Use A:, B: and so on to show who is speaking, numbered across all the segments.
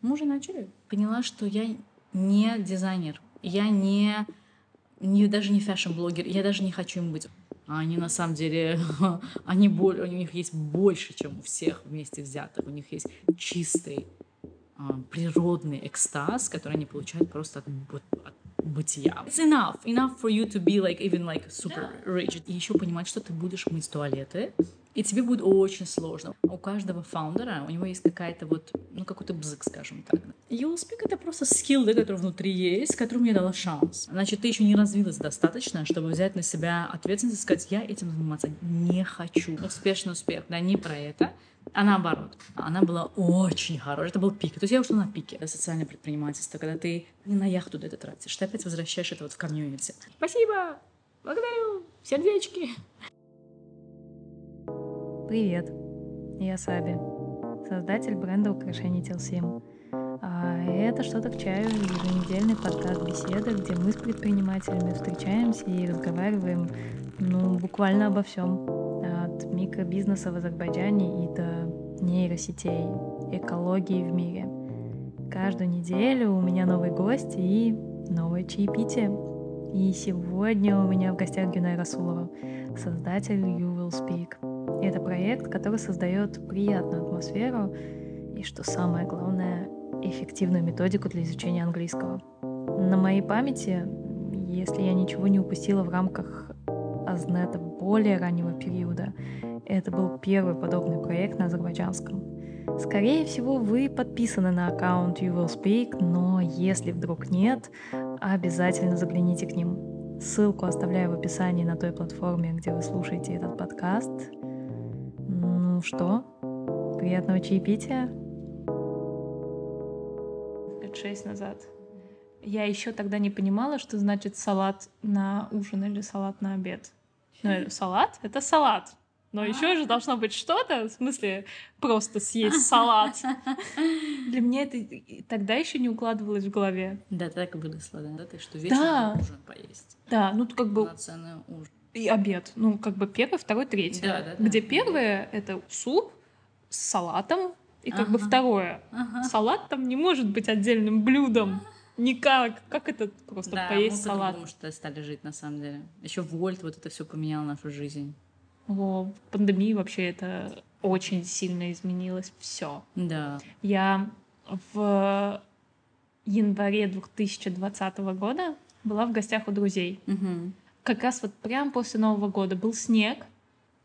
A: Мы уже начали. Поняла, что я не дизайнер. Я не, не даже не fashion-блогер. Я даже не хочу им быть. А они на самом деле, они более, у них есть больше, чем у всех вместе взятых. У них есть чистый, а, природный экстаз, который они получают просто от, от бытия. It's enough. Enough for you to be like even like super rich. И еще понимать, что ты будешь мыть туалеты, и тебе будет очень сложно. У каждого founder а, у него есть какая-то вот, ну, какой-то бзык, скажем так. Speak — это просто скилл, да, который внутри есть, который мне дала шанс. Значит, ты еще не развилась достаточно, чтобы взять на себя ответственность и сказать, я этим заниматься не хочу. Успешный успех, да, не про это, а наоборот. Она была очень хорошая. Это был пик. То есть я ушла на пике. Социальное предпринимательство, когда ты не на яхту это тратишь, ты опять возвращаешь это вот в комьюнити. Спасибо! Благодарю! Сердечки!
B: Привет, я Саби, создатель бренда украшений Телсим. А это «Что-то к чаю» еженедельный подкаст беседы, где мы с предпринимателями встречаемся и разговариваем ну, буквально обо всем. От микробизнеса в Азербайджане и до нейросетей, экологии в мире. Каждую неделю у меня новый гость и новое чаепитие. И сегодня у меня в гостях Гюнай Расулова, создатель You Will Speak. Это проект, который создает приятную атмосферу и, что самое главное, эффективную методику для изучения английского. На моей памяти, если я ничего не упустила в рамках Азнета более раннего периода, это был первый подобный проект на азербайджанском. Скорее всего, вы подписаны на аккаунт You Will Speak, но если вдруг нет, обязательно загляните к ним. Ссылку оставляю в описании на той платформе, где вы слушаете этот подкаст. Ну что, приятного чаепития.
C: Лет шесть назад. Я еще тогда не понимала, что значит салат на ужин или салат на обед. Ну, салат — это салат. Но еще же должно быть что-то, в смысле просто съесть салат. Для меня это тогда еще не укладывалось в голове.
A: Да, так и выросла, да? Ты что, вечером да. ужин поесть?
C: Да, ну как бы...
A: Полноценный ужин
C: и обед. Ну, как бы первый, второй, третий.
A: Да, да,
C: Где
A: да.
C: первое — это суп с салатом, и как ага. бы второе. Ага. Салат там не может быть отдельным блюдом. Никак. Как это просто
A: да,
C: поесть
A: мы
C: салат?
A: потому что стали жить, на самом деле. Еще Вольт вот это все поменяло нашу жизнь.
C: О, пандемии вообще это очень сильно изменилось все.
A: Да.
C: Я в январе 2020 года была в гостях у друзей.
A: Угу
C: как раз вот прям после Нового года был снег,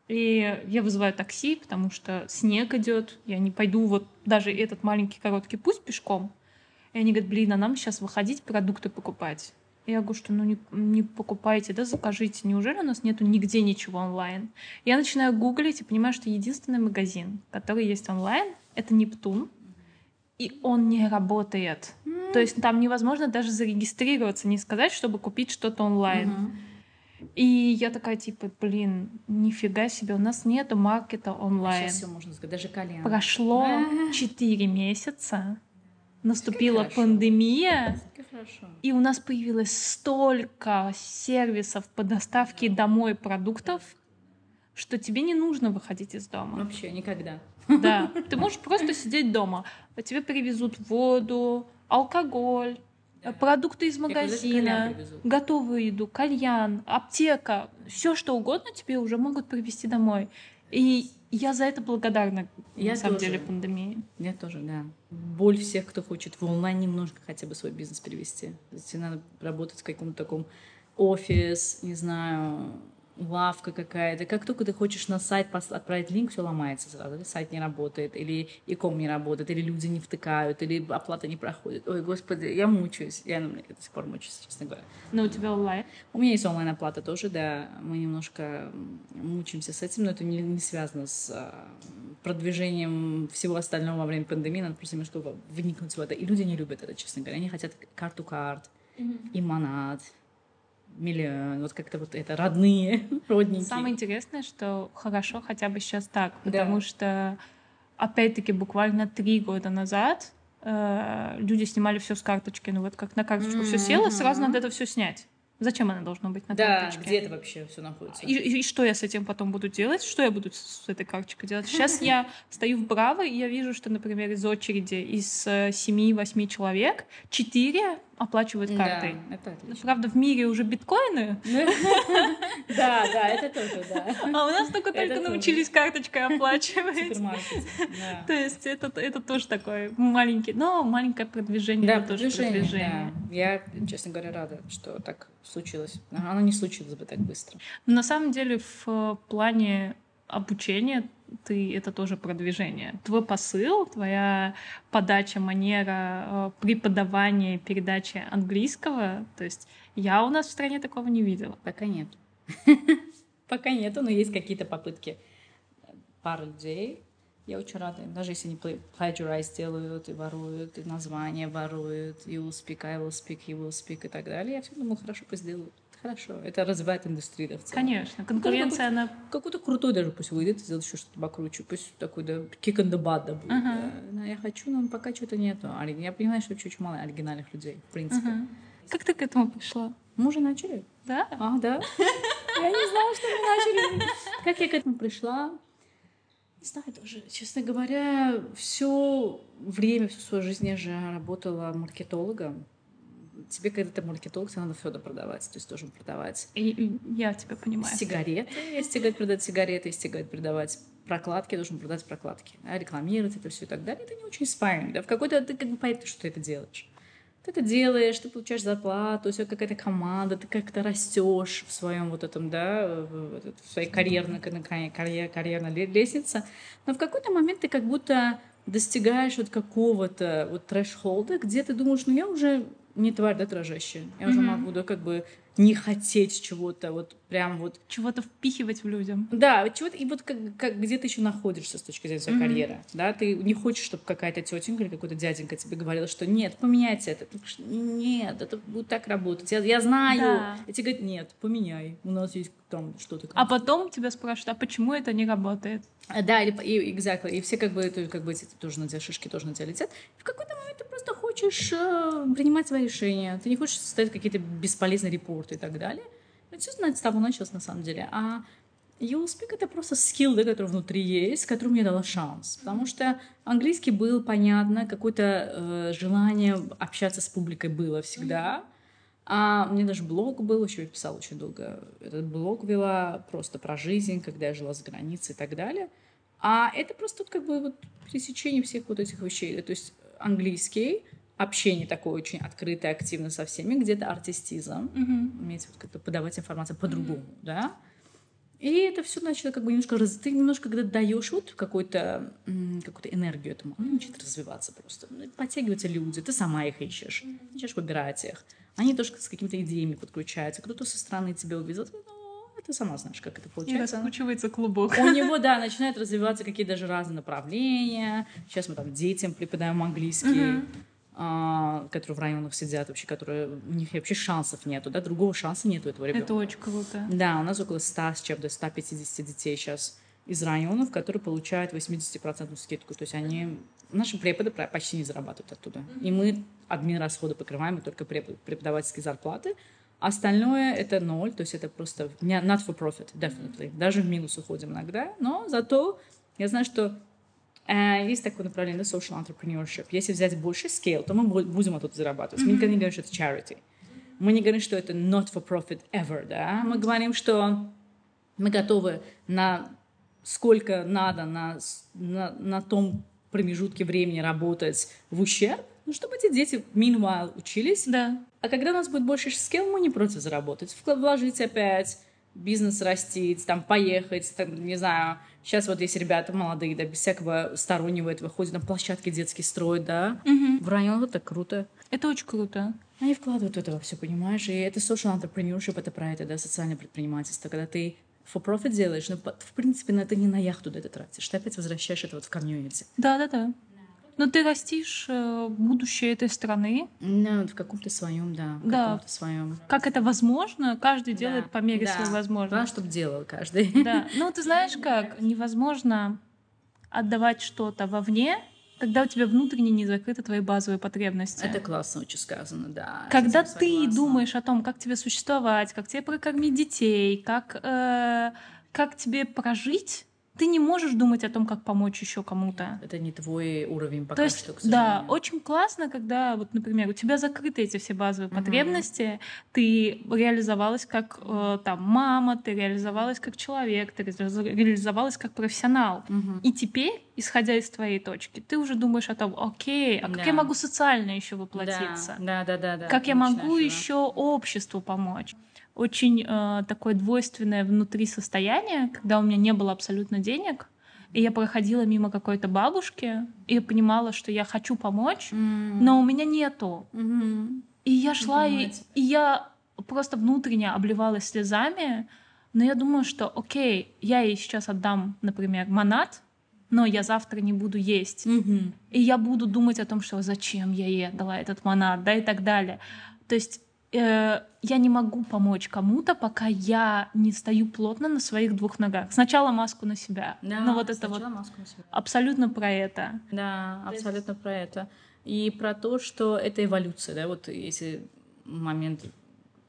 C: и я вызываю такси, потому что снег идет, я не пойду вот даже этот маленький короткий путь пешком. И они говорят, блин, а нам сейчас выходить продукты покупать. Я говорю, что ну не, не покупайте, да, закажите. Неужели у нас нету нигде ничего онлайн? Я начинаю гуглить и понимаю, что единственный магазин, который есть онлайн, это Нептун. И он не работает. Mm. То есть там невозможно даже зарегистрироваться, не сказать, чтобы купить что-то онлайн. Mm-hmm. И я такая, типа, блин, нифига себе, у нас нету маркета онлайн.
A: Сейчас все можно сказать, даже колено.
C: Прошло четыре месяца, наступила пандемия, и у нас появилось столько сервисов по доставке домой продуктов, что тебе не нужно выходить из дома.
A: Вообще никогда.
C: Да, ты можешь просто сидеть дома, а тебе привезут воду, алкоголь, продукты из магазина, готовую еду, кальян, аптека, все что угодно тебе уже могут привезти домой. И я за это благодарна, я на самом тоже. деле, пандемии.
A: Я тоже, да. Боль всех, кто хочет в онлайн немножко хотя бы свой бизнес перевести. То есть надо работать в каком-то таком офис, не знаю, лавка какая-то. Как только ты хочешь на сайт отправить линк, все ломается сразу. Или сайт не работает, или иком не работает, или люди не втыкают, или оплата не проходит. Ой, господи, я мучаюсь. Я ну, до сих пор мучаюсь, честно говоря.
C: Но у тебя онлайн?
A: У меня есть онлайн-оплата тоже, да. Мы немножко мучаемся с этим, но это не, не связано с а, продвижением всего остального во время пандемии. Надо просто немножко вникнуть в это. И люди не любят это, честно говоря. Они хотят карту-карт, mm-hmm. и монат миллион, вот как-то вот это родные, родненькие.
C: Самое интересное, что хорошо хотя бы сейчас так, потому да. что опять-таки буквально три года назад э, люди снимали все с карточки, ну вот как на карточку mm-hmm. все село, сразу надо это все снять. Зачем она должна быть на
A: Да,
C: карточке?
A: где это вообще все находится?
C: И, и что я с этим потом буду делать? Что я буду с этой карточкой делать? Сейчас я стою в Браво, и я вижу, что, например, из очереди из э, 7-8 человек 4 оплачивают картой.
A: Да, это отлично.
C: Правда, в мире уже биткоины,
A: Да, да, это тоже, да.
C: а у нас только-только научились карточкой оплачивать. То есть это, тоже такой маленький, но маленькое продвижение,
A: Да, продвижение. Я, честно говоря, рада, что так случилось. Оно не случилось бы так быстро.
C: На самом деле в плане обучения ты это тоже продвижение. Твой посыл, твоя подача, манера э, преподавания, передачи английского, то есть я у нас в стране такого не видела.
A: Пока нет. Пока нету, но есть какие-то попытки. Пара людей. Я очень рада. Даже если они pla- plagiarize делают и воруют, и названия воруют, you will speak, I will speak, he will speak и так далее. Я все думаю, хорошо, пусть делают. Хорошо. Это развивает индустрию да, в целом.
C: Конечно, конкуренция, она...
A: Какой-то крутой даже пусть выйдет сделает еще что-то покруче. Пусть такой, да, kick in the butt, да, будет.
C: Ага.
A: Да. Я хочу, но пока что-то нету. Я понимаю, что вообще очень мало оригинальных людей, в принципе.
C: Мгм. Как ты к этому пришла?
A: Мы уже начали.
C: Да?
A: А, да? Я не знала, что мы начали. Как я к этому пришла? Не знаю тоже. Честно говоря, все время, всю свою жизнь я же работала маркетологом. Тебе, когда ты маркетолог, тебе надо все продавать. То есть должен продавать
C: И, и я тебя понимаю.
A: сигареты, если тебе говорят продать сигареты, если тебе говорят продавать прокладки, должен продать прокладки. Да, рекламировать это все и так далее. Это не очень inspiring. Да? В какой-то ты как бы понимаешь, что ты это делаешь. Ты это делаешь, ты получаешь зарплату, все какая-то команда, ты как-то растешь в своем вот этом, да, в, своей карьерной, карьер, карьер, карьерной ле- лестнице. Но в какой-то момент ты как будто достигаешь вот какого-то вот трэш-холда, где ты думаешь, ну я уже не тварь, да, дрожащая. Я уже
C: Мгм.
A: могу, да, как бы не хотеть чего-то, вот прям вот
C: Чего-то впихивать в людям.
A: да, чего-то, и вот как, как- где ты еще находишься с точки зрения своей
C: Мгм.
A: карьеры, да, ты не хочешь, чтобы какая-то тетенька или какой-то дяденька тебе говорил, что нет, поменяйте это, Ты говоришь, нет, это будет так работать, я, я знаю,
C: Да.
A: и тебе говорят, нет, поменяй, у нас есть там что-то.
C: А потом тебя спрашивают, а почему это не работает?
A: А, Да, или, и, exactly, и все как бы, это, как бы тоже на тебя шишки тоже на тебя летят. И в какой-то момент ты просто хочешь э, принимать свои решения, ты не хочешь ставить какие-то бесполезные репорты и так далее. Это все с того началось на самом деле. А You Speak — это просто скилл, да, который внутри есть, который мне дала шанс. Потому что английский был, понятно, какое-то э, желание общаться с публикой было всегда. А у меня даже блог был, еще я писала очень долго. Этот блог вела просто про жизнь, когда я жила за границей и так далее. А это просто вот как бы вот пересечение всех вот этих вещей. То есть английский, общение такое очень открытое, активно со всеми, где-то артистизм, уметь вот как-то подавать информацию по-другому, да. И это все начало как бы немножко раз... Ты немножко, когда даешь вот какую-то м, какую-то энергию этому, оно начинает развиваться просто. Ну, Подтягиваются люди, ты сама их ищешь, начинаешь выбирать их. Они тоже с какими-то идеями подключаются. Кто-то со стороны тебя увидел, ты, ну, ты сама знаешь, как это
C: И
A: получается.
C: раскручивается клубок.
A: У него, да, начинают развиваться какие-то даже разные направления. Сейчас мы там детям преподаем английский,
C: Мгм.
A: А, которые в районах сидят вообще, которые у них вообще шансов нету, да, другого шанса нету этого ребенка.
C: Это очень круто.
A: Да, у нас около 100 с чем-то, 150 детей сейчас из районов, которые получают 80% скидку. То есть они... Наши преподы почти не зарабатывают оттуда. И мы админ расходы покрываем, и только препод- преподавательские зарплаты. Остальное это ноль, то есть это просто not for profit, definitely. Даже в минус уходим иногда, но зато я знаю, что есть такое направление, да, social entrepreneurship. Если взять больше scale, то мы бу- будем оттуда зарабатывать. Мы никогда не говорим, что это charity. Мы не говорим, что это not for profit ever, да. Мы говорим, что мы готовы на сколько надо на, на, на том промежутке времени работать в ущерб, ну, чтобы эти дети meanwhile учились.
C: Да.
A: А когда у нас будет больше скилл, мы не против заработать. Вложить опять, бизнес растить, там, поехать, там, не знаю. Сейчас вот есть ребята молодые, да, без всякого стороннего этого ходят на площадки детские строят, да. В район это круто.
C: Это очень круто.
A: Они вкладывают в это все, понимаешь? И это social entrepreneurship, это про это, да, социальное предпринимательство. Когда ты for profit делаешь, но в принципе на это не на яхту да, это тратишь. Ты опять возвращаешь это вот в комьюнити.
C: Да-да-да. Но ты растишь э, будущее этой страны.
A: Ну, в каком-то своем, да, в
C: Да.
A: каком-то своем.
C: Как это возможно, каждый делает
A: Да,
C: по мере
A: да.
C: своей
A: Главное,
C: возможности.
A: чтобы делал каждый.
C: Да. Ну, ты знаешь как? Невозможно отдавать что-то вовне когда у тебя внутренне не закрыты твои базовые потребности.
A: Это классно очень сказано, да.
C: Когда ты
A: согласна.
C: думаешь о том, как тебе существовать, как тебе прокормить детей, как, э, как тебе прожить, ты не можешь думать о том, как помочь еще кому-то.
A: Это не твой уровень пока
C: То есть,
A: что, к
C: да, очень классно, когда, вот, например, у тебя закрыты эти все базовые
A: Мгм.
C: потребности, ты реализовалась как э, там мама, ты реализовалась как человек, ты реализо- реализовалась как профессионал.
A: Мгм.
C: И теперь, исходя из твоей точки, ты уже думаешь о том, окей, а как
A: Да.
C: я могу социально еще воплотиться?
A: Да, да, да, да.
C: как я могу еще обществу помочь? Очень э, такое двойственное внутри состояние, когда у меня не было абсолютно денег, и я проходила мимо какой-то бабушки, и я понимала, что я хочу помочь,
A: М.
C: но у меня нету.
A: Мгм.
C: И я шла, и, и я просто внутренне обливалась слезами, но я думаю, что окей, я ей сейчас отдам, например, манат, но я завтра не буду есть.
A: Мгм.
C: И я буду думать о том, что зачем я ей отдала этот манат, да, и так далее. То есть я не могу помочь кому-то, пока я не стою плотно на своих двух ногах. Сначала маску на себя.
A: Да,
C: но вот это вот
A: сначала маску на себя.
C: абсолютно про это.
A: Да, абсолютно про это. И про то, что это эволюция, да, вот если момент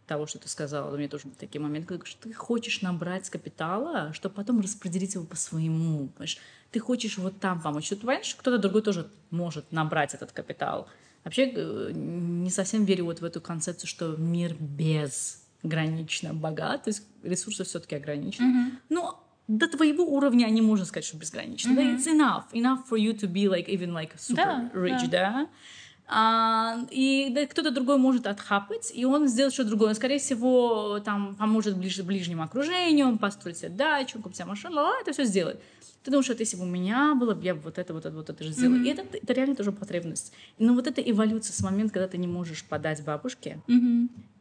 A: того, что ты сказала, у меня тоже были такие моменты, что ты хочешь набрать капитала, чтобы потом распределить его по своему, понимаешь? Ты хочешь вот там помочь. Ты понимаешь, кто-то другой тоже может набрать этот капитал. Вообще э, не совсем верю вот в эту концепцию, что мир безгранично богат, то есть ресурсы все-таки ограничены. Но до твоего уровня они можно сказать, что безграничны. Да, It's enough. Enough for you to be like even like super
C: Да,
A: rich, да. А, и да, кто-то другой может отхапать, и он сделает что-то другое. Он, скорее всего, там поможет ближ, ближнему окружению, он построит себе дачу, купит себе машину, ла, это все сделает. Ты думаешь, что если бы у меня было, я бы вот это, вот это, вот это же сделала. И это, это реально тоже потребность. Но вот эта эволюция с момента, когда ты не можешь подать бабушке,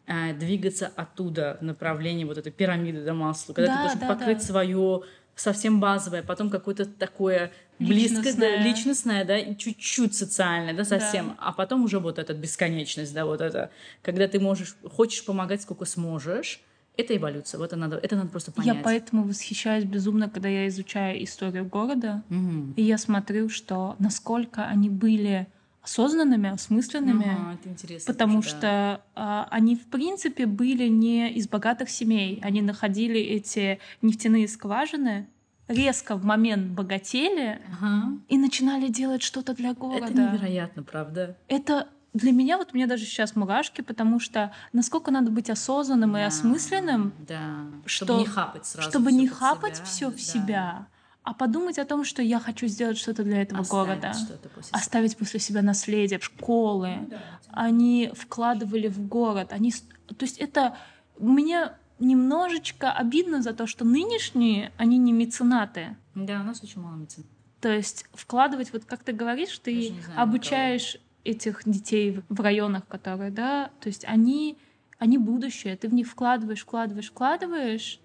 A: э, двигаться оттуда в направлении вот этой пирамиды до масла, когда
C: Да,
A: ты должен
C: да,
A: покрыть
C: да.
A: свое совсем базовое, потом какое-то такое близкое, да,
C: Личностное.
A: да, и чуть-чуть социальное, да, совсем,
C: Да.
A: а потом уже вот эта бесконечность, да, вот это, когда ты можешь, хочешь помогать сколько сможешь, это эволюция, вот это надо, это надо просто понять.
C: Я поэтому восхищаюсь безумно, когда я изучаю историю города,
A: Мгм.
C: и я смотрю, что насколько они были осознанными, осмысленными.
A: Ага, это интересно.
C: Потому
A: тоже, да.
C: что а, они, в принципе, были не из богатых семей. Они находили эти нефтяные скважины, резко в момент богатели
A: Ага.
C: и начинали делать что-то для города.
A: Это невероятно, правда?
C: Это для меня, вот у меня даже сейчас мурашки, потому что насколько надо быть осознанным и
A: Да,
C: осмысленным,
A: Да,
C: что-
A: чтобы не хапать сразу.
C: чтобы не хапать все в себя, а подумать о том, что я хочу сделать что-то для этого
A: Оставить
C: города.
A: после себя.
C: Оставить после себя наследие, школы.
A: Ну да.
C: Они вкладывали в город. Они, то есть это мне немножечко обидно за то, что нынешние, они не меценаты.
A: Да, у нас очень мало медицины.
C: То есть вкладывать, вот как ты говоришь, ты
A: знаю,
C: обучаешь этих детей в районах, которые, да, то есть они, они будущее, ты в них вкладываешь, вкладываешь, вкладываешь.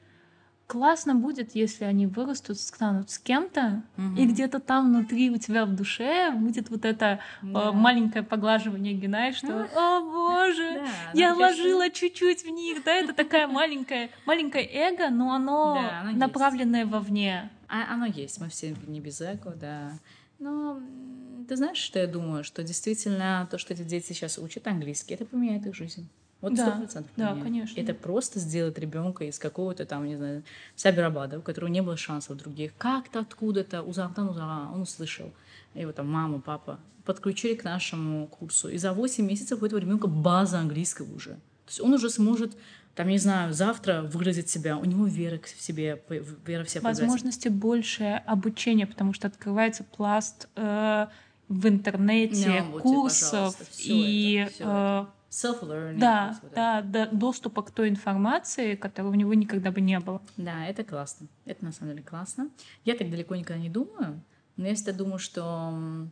C: Классно будет, если они вырастут, станут с кем-то, и
A: Мгм.
C: где-то там внутри у тебя в душе будет вот это э,
A: Да.
C: маленькое поглаживание Геннадия, что «О, боже,
A: Да,
C: я
A: ну,
C: вложила чуть-чуть в них», да, это такая маленькая, маленькое эго, но оно
A: Да, оно есть.
C: направленное вовне.
A: А, оно есть, мы все не без эго, да. Но м, ты знаешь, что я думаю? Что действительно то, что эти дети сейчас учат английский, это поменяет их жизнь. Вот
C: Да,
A: сто процентов
C: да,
A: поменяет.
C: конечно.
A: Это просто сделает ребенка из какого-то там, не знаю, Сабирабада, у которого не было шансов других. Как-то откуда-то, Узавтан Узава, он услышал. Его там мама, папа подключили к нашему курсу. И за 8 месяцев у этого ребенка база английского уже. То есть он уже сможет, там, не знаю, завтра выразить себя. У него вера в себе, вера в себя.
C: Возможности больше обучения, потому что открывается пласт э, в интернете
A: тебе,
C: курсов и
A: это,
C: э,
A: Self-learning.
C: да,
A: вот
C: да, да, доступа к той информации, которой у него никогда бы не было.
A: Да, это классно. Это на самом деле классно. Я так далеко никогда не думаю, но я всегда думаю, что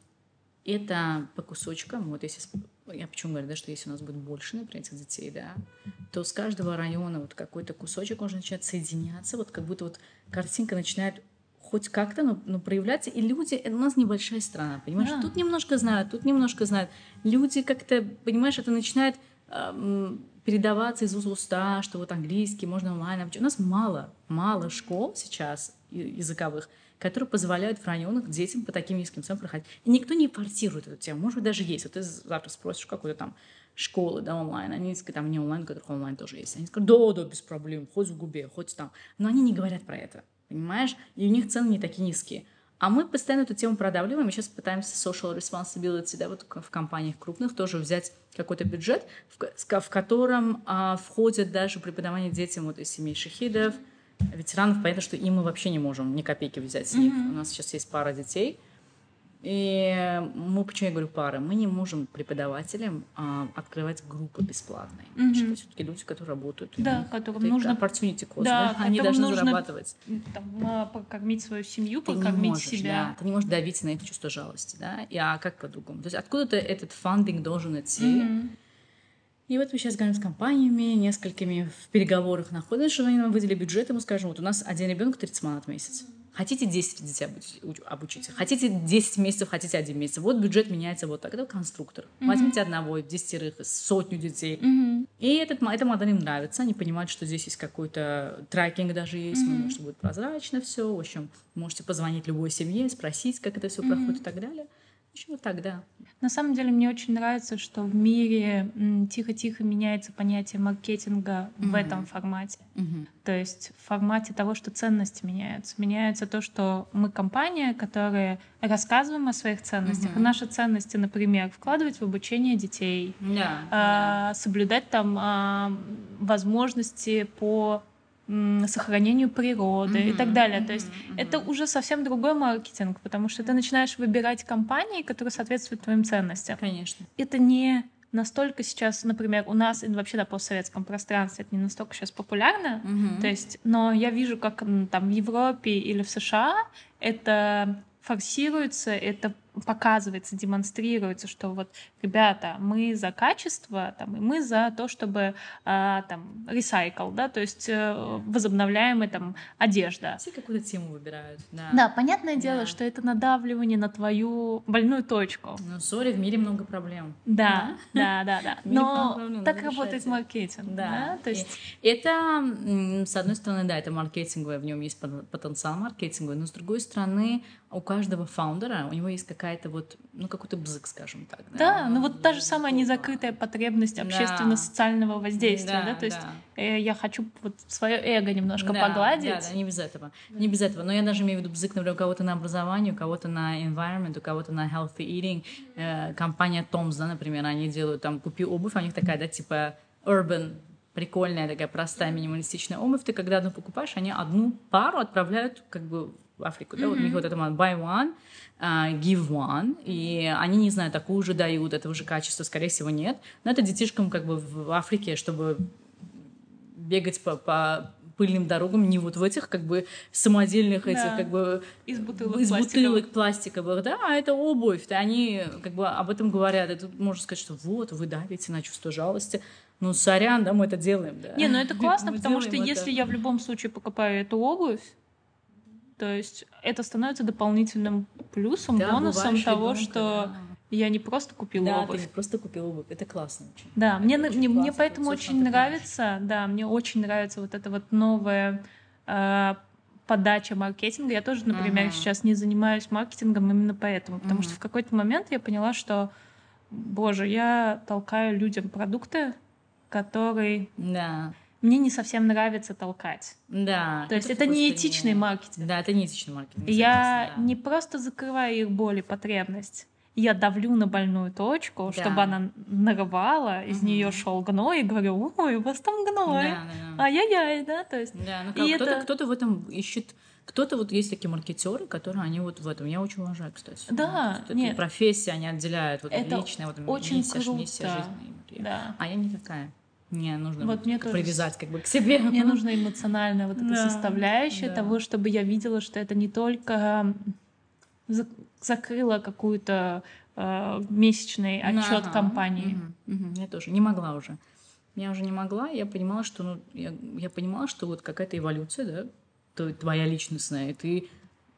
A: это по кусочкам, вот если, я почему говорю, да, что если у нас будет больше, например, этих детей, да, то с каждого района вот какой-то кусочек он начинает соединяться, вот как будто вот картинка начинает хоть как-то, но, но проявляться, и люди, это у нас небольшая страна, понимаешь,
C: Да.
A: тут немножко знают, тут немножко знают, люди как-то, понимаешь, это начинает эм, передаваться из уст в уста, что вот английский можно онлайн. У нас мало, мало школ сейчас языковых, которые позволяют в районах детям по таким низким ценам проходить. И никто не форсирует эту тему. Может быть, даже есть. Вот ты завтра спросишь какой-то там школы, да, онлайн, они скажут, там не онлайн, у которых онлайн тоже есть. Они скажут, да, да, без проблем, хоть в губе, хоть там. Но они не говорят про это, понимаешь? И у них цены не такие низкие. А мы постоянно эту тему продавливаем, и сейчас пытаемся social responsibility, да, вот в компаниях крупных тоже взять какой-то бюджет, в, в котором а, входит даже преподавание детям вот из семей шахидов, ветеранов. Понятно, что им мы вообще не можем ни копейки взять с них. Mm-hmm. У нас сейчас есть пара детей, и мы, почему я говорю пары, мы не можем преподавателям а, открывать группы бесплатные. Mm-hmm. Что это все-таки люди, которые работают.
C: Да, которым это нужно...
A: opportunity cost, да, да? Они должны нужно, зарабатывать.
C: Там, а, покормить свою семью, ты покормить
A: можешь,
C: себя.
A: Да, ты не можешь давить на это чувство жалости, да? И, а как по-другому? То есть откуда-то этот фандинг должен идти.
C: Mm-hmm.
A: И вот мы сейчас говорим с компаниями, несколькими в переговорах находимся, что они нам выделили бюджет, и мы скажем, вот у нас один ребенок 30 манат в месяц. Хотите 10 детей обучите, хотите 10 месяцев, хотите один месяц. Вот бюджет меняется вот так. Это конструктор. Mm-hmm. Возьмите одного, десятерых, сотню детей.
C: Mm-hmm.
A: И этот, эта модель им нравится. Они понимают, что здесь есть какой-то трекинг даже есть, mm-hmm. что будет прозрачно все. В общем, можете позвонить любой семье, спросить, как это все mm-hmm. проходит и так далее. Чего тогда?
C: На самом деле мне очень нравится, что в мире тихо-тихо меняется понятие маркетинга mm-hmm. в этом формате.
A: Mm-hmm.
C: То есть в формате того, что ценности меняются. Меняется то, что мы компания, которая рассказываем о своих ценностях. Mm-hmm. И наши ценности, например, вкладывать в обучение детей,
A: yeah,
C: а, yeah. соблюдать там а, возможности по сохранению природы mm-hmm. и так далее. То есть mm-hmm. это уже совсем другой маркетинг, потому что ты начинаешь выбирать компании, которые соответствуют твоим ценностям.
A: Конечно.
C: Это не настолько сейчас, например, у нас и вообще на постсоветском пространстве это не настолько сейчас популярно,
A: mm-hmm.
C: то есть, но я вижу, как там в Европе или в США это форсируется, это показывается, демонстрируется, что вот, ребята, мы за качество, там, и мы за то, чтобы а, там recycle, да, то есть э, возобновляемая там одежда.
A: Все какую-то тему выбирают, да.
C: Да, понятное дело, да. что это надавливание на твою больную точку.
A: Ну, сори, в мире много проблем.
C: Да, да, да, да. Но так работает маркетинг,
A: да.
C: То есть
A: это, с одной стороны, да, это маркетинговое, в нем есть потенциал маркетинговый, но с другой стороны, у каждого фаундера, у него есть какая-то вот, ну, какой-то бзык, скажем так.
C: Да, да ну вот та же самая незакрытая потребность общественно-социального воздействия, да, да? то есть да. Э, я хочу вот свое эго немножко
A: да,
C: погладить.
A: Да, да, не без этого, не без этого, но я даже имею в виду бзык, например, у кого-то на образование, у кого-то на environment, у кого-то на healthy eating, э, компания Toms, да, например, они делают там, купи обувь, у них такая, да, типа urban прикольная такая простая минималистичная обувь, ты когда одну покупаешь, они одну пару отправляют как бы в Африку, mm-hmm. да, вот у них вот это buy one, uh, give one, и они, не знаю, такую же дают, этого же качества, скорее всего, нет, но это детишкам как бы в Африке, чтобы бегать по, по пыльным дорогам не вот в этих как бы самодельных да. этих как бы
C: из бутылок,
A: из бутылок пластиковых, да, а это обувь, да, они как бы об этом говорят, и тут можно сказать, что вот вы давите на чувство жалости, ну сорян, да, мы это делаем, да.
C: Не, ну это классно, потому что это. если я в любом случае покупаю эту обувь, то есть это становится дополнительным плюсом, да, бонусом того, ребенка, что да. я не просто купила
A: да,
C: обувь.
A: ты не просто купила обувь. Это классно очень.
C: Да, мне, очень мне, мне поэтому очень нравится, да, мне очень нравится вот эта вот новая э, подача маркетинга. Я тоже, например, uh-huh. сейчас не занимаюсь маркетингом именно поэтому, потому uh-huh. что в какой-то момент я поняла, что, боже, я толкаю людям продукты, которые...
A: Да
C: мне не совсем нравится толкать.
A: Да.
C: То есть это не этичный маркетинг.
A: Да, это не этичный маркетинг.
C: Я да. не просто закрываю их боль и потребность. Я давлю на больную точку, да. чтобы она нарывала, из угу. нее шел гной, и говорю, ой, у вас там гной. Да, да, да. Ай-яй-яй, да, то есть.
A: Да, ну как, кто-то, это... кто-то в этом ищет кто-то вот есть такие маркетеры, которые они вот в этом. Я очень уважаю, кстати.
C: Да,
A: вот,
C: нет.
A: Профессия, они отделяют вот
C: это
A: личное, вот
C: очень
A: миссия,
C: круто.
A: миссия жизни.
C: Да.
A: А я не такая. Мне нужно
C: вот мне
A: привязать
C: тоже...
A: как бы к себе.
C: Мне нужна эмоциональная вот эта да, составляющая да. того, чтобы я видела, что это не только закрыла какую-то э, месячный отчет ага, компании.
A: Угу, угу. Я тоже не могла уже. Я уже не могла. Я понимала, что ну, я, я понимала, что вот какая-то эволюция, да, твоя личностная, и ты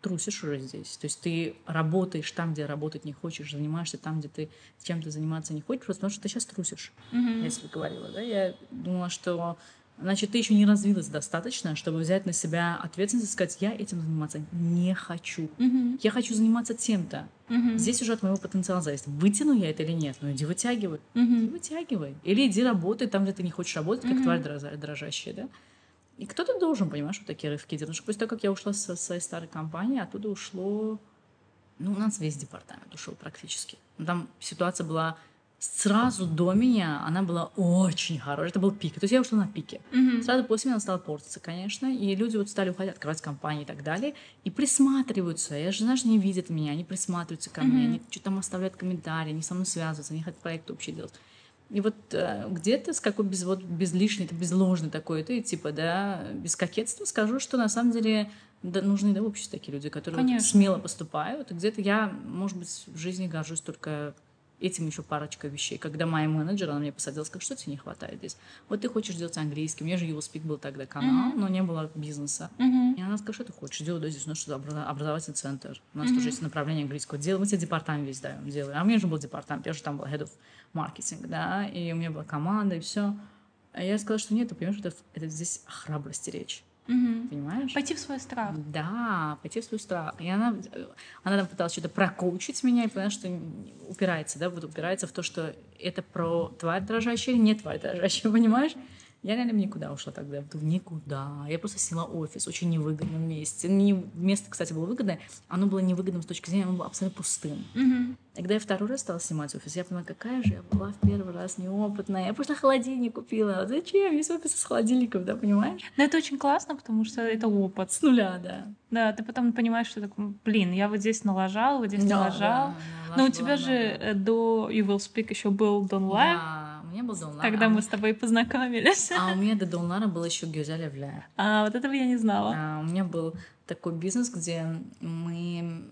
A: трусишь уже здесь. То есть ты работаешь там, где работать не хочешь, занимаешься там, где ты чем-то заниматься не хочешь, просто потому что ты сейчас трусишь.
C: Mm-hmm.
A: Я себе говорила, да. Я думала, что значит, ты еще не развилась достаточно, чтобы взять на себя ответственность и сказать, я этим заниматься не хочу.
C: Мгм.
A: Я хочу заниматься тем-то.
C: Мгм.
A: Здесь уже от моего потенциала зависит, вытяну я это или нет. Ну иди вытягивай.
C: Мгм.
A: Вытягивай. Или иди работай там, где ты не хочешь работать, как тварь дрожа- дрожащая, да? И кто-то должен, понимаешь, вот такие рывки делать. Потому что после того, как я ушла со своей старой компании, оттуда ушло... Ну, у нас весь департамент ушел практически. Ну, Там ситуация была сразу до меня, она была очень хорошая. Это был пик. То есть я ушла на пике.
C: Мгм.
A: Сразу после меня она стала портиться, конечно, и люди вот стали уходить, открывать компании и так далее, и присматриваются. Я же, знаешь, не видят меня, они присматриваются ко мне,
C: Мгм.
A: они что-то там оставляют комментарии, они со мной связываются, они хотят проект общий делать. И вот э, где-то с какой без, вот, без лишней, без ложной такой, ты типа, да, без кокетства скажу, что на самом деле да, нужны да, в обществе такие люди, которые вот смело поступают. И где-то я, может быть, в жизни горжусь только этим еще парочка вещей. Когда моя менеджер, она мне посадила, сказала, что тебе не хватает здесь? Вот ты хочешь делать английский. У меня же YouSpeak был тогда канал,
C: Мгм.
A: но не было бизнеса.
C: Мгм.
A: И она сказала, что ты хочешь делать да, здесь? У нас что, образовательный центр. У нас
C: Мгм.
A: тоже есть направление английского дела. Мы тебе департамент весь даем, делаем. А у меня же был департамент, я же там был head of marketing, да, и у меня была команда, и все. А я сказала, что нет, ты понимаешь, это, это здесь о храбрости речь.
C: Мгм.
A: Понимаешь?
C: Пойти в свой страх.
A: Да, пойти в свой страх. И она, она там пыталась что-то прокоучить меня, и поняла, что упирается, да, вот упирается в то, что это про тварь дрожащая или не тварь дрожащая, понимаешь? Я реально в никуда ушла тогда, в никуда. Я просто сняла офис в очень невыгодном месте. Не, место, кстати, было выгодное, оно было невыгодным с точки зрения, оно было абсолютно пустым.
C: Мгм.
A: Когда я второй раз стала снимать офис, я поняла, какая же я была в первый раз неопытная. Я пошла холодильник купила. Зачем? Есть офис с холодильником, да, понимаешь?
C: Но это очень классно, потому что это опыт.
A: С нуля, да.
C: Да, ты потом понимаешь, что такое, блин, я вот здесь налажал, вот здесь
A: Да,
C: налажал.
A: да,
C: Но у тебя же
A: много.
C: э, до You Will Speak еще был Don Live,
A: Да, меня был Дон
C: тогда мы с тобой познакомились.
A: А у меня до Дон Лара был еще Гюзель Эвля.
C: А вот этого я не знала.
A: А, у меня был такой бизнес, где мы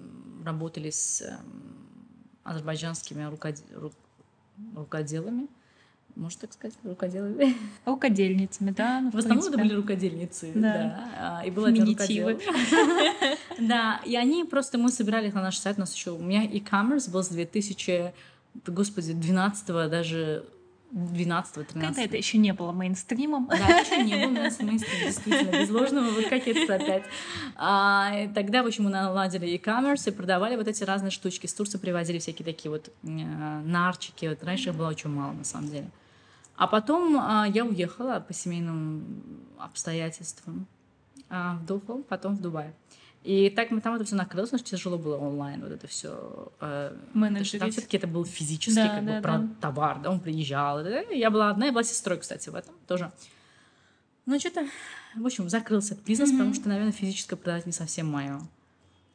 A: работали с эм, азербайджанскими рукоде- ру- рукоделами. Можно так сказать, рукоделами.
C: Рукодельницами, да? ну,
A: В основном это
C: принципе.
A: были рукодельницы.
C: Да.
A: Да. А, И был один
C: Феминитивы.
A: Да, и они просто, мы собирали их на наш сайт, у нас еще, у меня e-commerce был с 2000, господи, 12 даже 12
C: Когда
A: 13
C: это еще не было мейнстримом.
A: Да, это еще не было у нас мейнстрим, действительно, без ложного вот кокетства опять. А, тогда, в общем, мы наладили e-commerce и продавали вот эти разные штучки. С Турции привозили всякие такие вот э, нарчики. Вот раньше их было очень мало, на самом деле. А потом а, я уехала по семейным обстоятельствам а, в Дубай, потом в Дубай. И так мы там это все накрылось, потому что тяжело было онлайн, вот это все.
C: Менеджерить.
A: Там все-таки это был физически,
C: Да,
A: как
C: да,
A: бы
C: да.
A: товар, да, он приезжал. да, Я была одна, я была сестрой, кстати, в этом тоже. Ну, что-то, в общем, закрылся этот бизнес,
C: Мгм.
A: потому что, наверное, физическое продать не совсем мое.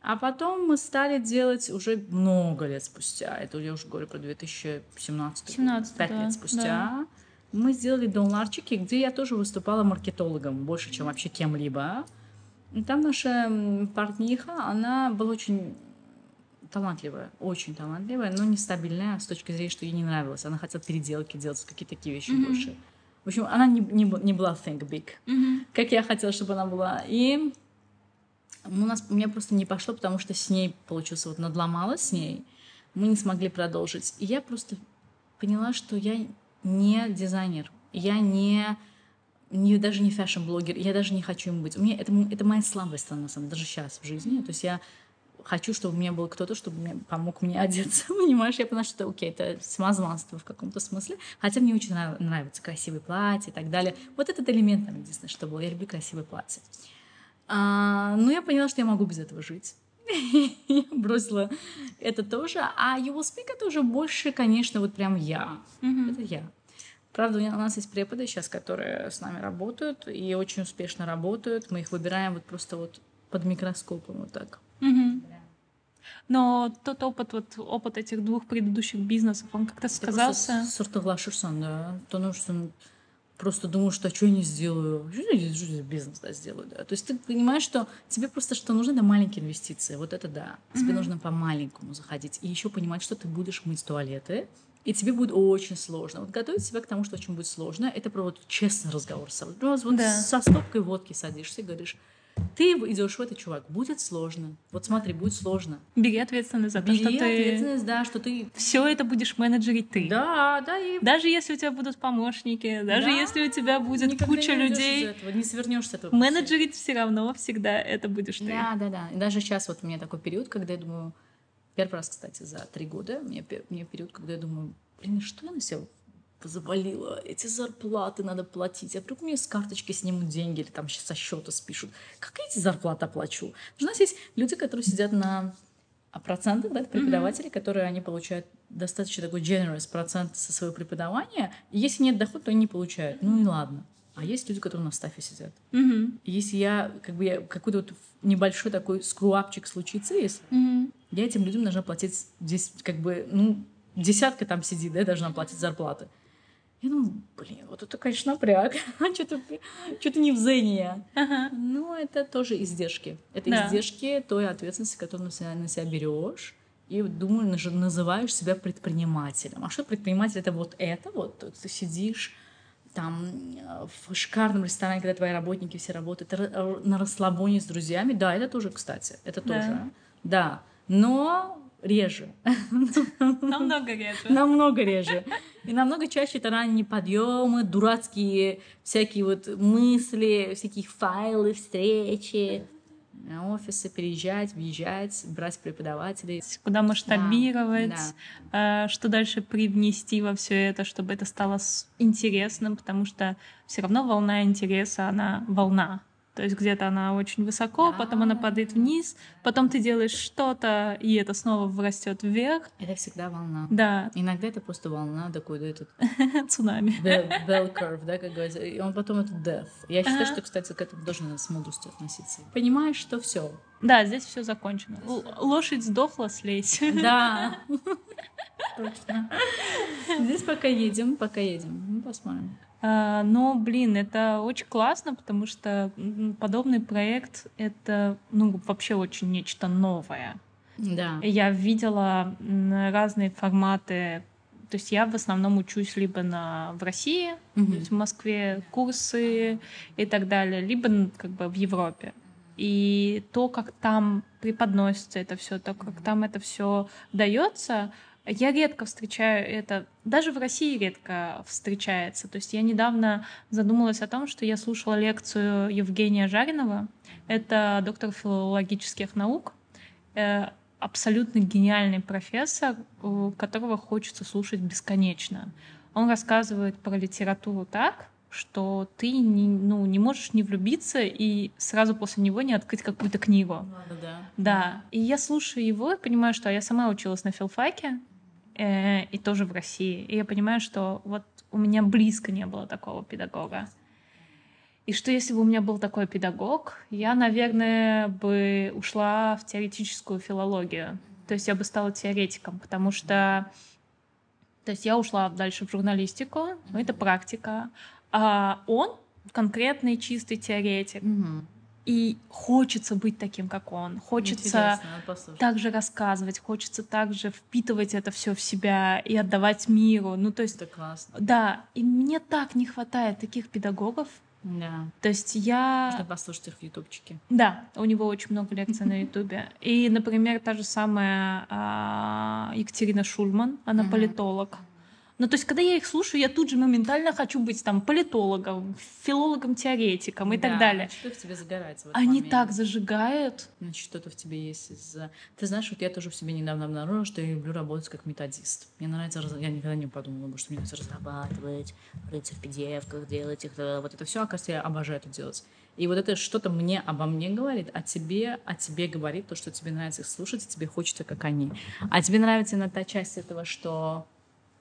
A: А потом мы стали делать уже много лет спустя. Это я уже говорю про 2017.
C: 17,
A: Пять
C: да,
A: лет спустя. Мы сделали донларчики, где я тоже выступала маркетологом больше, чем вообще кем-либо. И там наша партниха, она была очень талантливая, очень талантливая, но нестабильная с точки зрения, что ей не нравилось. Она хотела переделки делать, какие-то такие вещи
C: Мгм.
A: больше. В общем, она не, не, не была think big
C: Мгм.
A: как я хотела, чтобы она была. И у нас у меня просто не пошло, потому что с ней получился вот надломалась с ней. Мы не смогли продолжить. И я просто поняла, что я не дизайнер. Я не, не даже не fashion-блогер. Я даже не хочу им быть. У меня это, это моя сторона, на самом деле, даже сейчас в жизни. То есть я хочу, чтобы у меня был кто-то, чтобы мне помог мне одеться, понимаешь? Я поняла, что окей, это самозванство в каком-то смысле. Хотя мне очень нрав- нравятся красивые платья и так далее. Вот этот элемент там единственное, что было. Я люблю красивые платья. А, но я поняла, что я могу без этого жить. Я бросила это тоже. А Speak это уже больше, конечно, вот прям я.
C: Мгм.
A: Это я. Правда, у нас есть преподы сейчас, которые с нами работают и очень успешно работают. Мы их выбираем вот просто вот под микроскопом вот так.
C: Мгм. Но тот опыт, вот опыт этих двух предыдущих бизнесов, он как-то сказался.
A: сортоглашишься, да. Потому что просто думаешь, что а что я не сделаю? Что я я бизнес да, сделаю, да? То есть ты понимаешь, что тебе просто что нужно, это маленькие инвестиции. Вот это да. Тебе
C: Мгм.
A: нужно по-маленькому заходить. И еще понимать, что ты будешь мыть туалеты, и тебе будет очень сложно. Вот готовить себя к тому, что очень будет сложно, это про вот честный разговор с собой. Просто вот
C: Да.
A: со стопкой водки садишься и говоришь, Ты идешь в это, чувак, будет сложно. Вот смотри, будет сложно.
C: Бери ответственность за то,
A: Бери
C: что ты...
A: ответственность, да, что ты...
C: Все это будешь менеджерить ты.
A: Да, да, и
C: Даже если у тебя будут помощники, даже
A: Да,
C: если у тебя будет
A: никогда
C: куча
A: не
C: людей,
A: из этого, не свернешь с этого.
C: менеджерить все равно всегда это будешь ты.
A: Да, да, да. И даже сейчас вот у меня такой период, когда я думаю, первый раз, кстати, за три года, у меня, период, когда я думаю, блин, что я на себя завалила, эти зарплаты надо платить, а вдруг мне с карточки снимут деньги или там со счета спишут. Как я эти зарплаты оплачу? У нас есть люди, которые сидят на а процентах, да, это преподаватели, которые они получают достаточно такой generous процент со своего преподавания. И если нет дохода, то они не получают. Ну и ладно. А есть люди, которые на стафе сидят. И Если я, как бы, я, какой-то вот небольшой такой скруапчик случится, если
C: Мгм.
A: я этим людям должна платить здесь, как бы, ну, десятка там сидит, да, должна платить зарплаты. Я думаю, блин, вот это, конечно, напряг. Что-то что не в зене я.
C: Ага.
A: Ну, это тоже издержки. Это
C: Да.
A: издержки той ответственности, которую на себя, на себя берешь. И думаю, называешь себя предпринимателем. А что предприниматель? Это вот это вот. Ты сидишь там э, в шикарном ресторане, когда твои работники все работают, на расслабоне с друзьями. Да, это тоже, кстати. Это
C: Да.
A: тоже. Да. Но реже.
C: Намного реже.
A: Намного реже. И намного чаще это ранние подъемы, дурацкие всякие вот мысли, всякие файлы, встречи, офисы переезжать, въезжать, брать преподавателей.
C: Куда масштабировать,
A: Да,
C: э, что дальше привнести во все это, чтобы это стало интересным, потому что все равно волна интереса, она волна. То есть где-то она очень высоко, потом она
A: Да.
C: падает вниз, потом ты делаешь что-то, и это снова вырастет вверх.
A: Это всегда волна.
C: Да,
A: Иногда это просто волна, такой да, этот
C: цунами.
A: bell, bell curve, да, как говорится. И он потом это death. Я считаю, что, кстати, к этому должен с мудростью относиться. Понимаешь, что все.
C: Да, здесь все закончено. Л- лошадь сдохла, слезь.
A: Да. Точно. Здесь пока едем, пока едем. Ну, посмотрим.
C: А, Но, блин, это очень классно, потому что подобный проект — это, ну, вообще очень нечто новое.
A: Да.
C: Я видела разные форматы. То есть я в основном учусь либо на, в России, то
A: Мгм.
C: есть в Москве курсы и так далее, либо как бы в Европе. И то, как там преподносится это все, то, как там это все дается, я редко встречаю это, даже в России редко встречается. То есть я недавно задумалась о том, что я слушала лекцию Евгения Жаринова, это доктор филологических наук, э, абсолютно гениальный профессор, у которого хочется слушать бесконечно. Он рассказывает про литературу так, что ты не, ну, не можешь не влюбиться и сразу после него не открыть какую-то книгу.
A: Ладно, да.
C: Да, и я слушаю его и понимаю, что я сама училась на филфаке, э, и тоже в России. И я понимаю, что вот у меня близко не было такого педагога. И что если бы у меня был такой педагог, я, наверное, бы ушла в теоретическую филологию. То есть я бы стала теоретиком, потому что... То есть я ушла дальше в журналистику, но это практика. А он конкретный чистый теоретик.
A: Мгм.
C: И хочется быть таким, как он. Хочется
A: послушать.
C: также рассказывать, хочется также впитывать это все в себя и отдавать миру. Ну, то есть,
A: Это классно.
C: да, и мне так не хватает таких педагогов.
A: Да.
C: То есть я...
A: Можно послушать их в ютубчике.
C: Да, у него очень много лекций на Ютубе. И, например, та же самая а, Екатерина Шульман, она политолог. Ну, то есть, когда я их слушаю, я тут же моментально хочу быть там политологом, филологом-теоретиком и так
A: Да,
C: далее.
A: Что в тебе загорается в
C: Они
A: момент?
C: так зажигают.
A: Значит, что-то в тебе есть из... Ты знаешь, вот я тоже в себе недавно обнаружила, что я люблю работать как методист. Мне нравится... раз- Я никогда не подумала бы, что мне нравится разрабатывать, рыться в pdf делать их, вот это все, оказывается, я обожаю это делать. И вот это что-то мне обо мне говорит, о тебе, о тебе говорит то, что тебе нравится их слушать, и тебе хочется, как они. А тебе нравится именно та часть этого, что